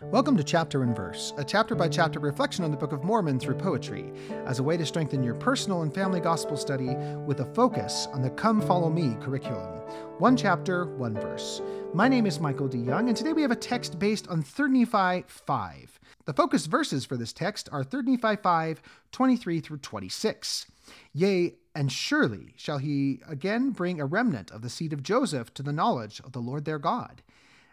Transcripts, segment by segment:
Welcome to Chapter and Verse, a chapter by chapter reflection on the Book of Mormon through poetry, as a way to strengthen your personal and family gospel study with a focus on the Come Follow Me curriculum. One chapter, one verse. My name is Michael D. Young, and today we have a text based on 3 Nephi 5. The focus verses for this text are 3 Nephi 5, 23 through 26. Yea, and surely shall he again bring a remnant of the seed of Joseph to the knowledge of the Lord their God.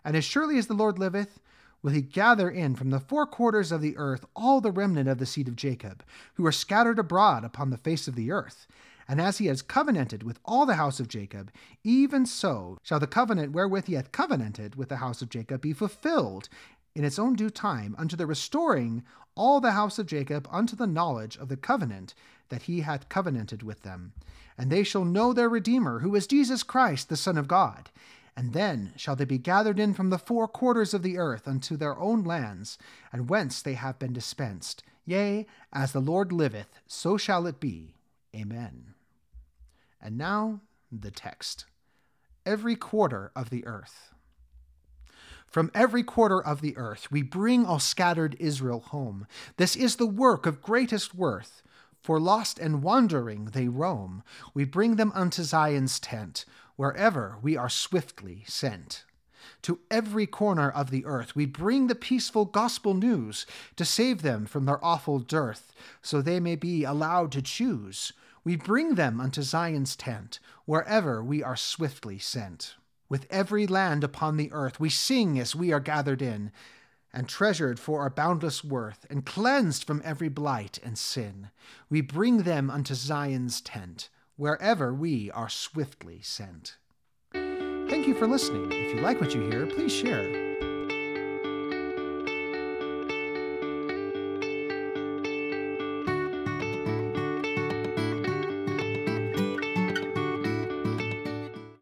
And as surely as the Lord liveth, will he gather in from the four quarters of the earth all the remnant of the seed of Jacob, who are scattered abroad upon the face of the earth. And as he has covenanted with all the house of Jacob, even so shall the covenant wherewith he hath covenanted with the house of Jacob be fulfilled in its own due time unto the restoring all the house of Jacob unto the knowledge of the covenant that he hath covenanted with them. And they shall know their Redeemer, who is Jesus Christ, the Son of God and then shall they be gathered in from the four quarters of the earth unto their own lands, and whence they have been dispensed. Yea, as the Lord liveth, so shall it be. Amen. And now the text. Every quarter of the earth. From every quarter of the earth we bring all scattered Israel home. This is the work of greatest worth. For lost and wandering they roam. We bring them unto Zion's tent wherever we are swiftly sent. To every corner of the earth we bring the peaceful gospel news to save them from their awful dearth, so they may be allowed to choose. We bring them unto Zion's tent, wherever we are swiftly sent. With every land upon the earth we sing as we are gathered in, and treasured for our boundless worth, and cleansed from every blight and sin. We bring them unto Zion's tent, wherever we are swiftly sent. Thank you for listening. If you like what you hear, please share.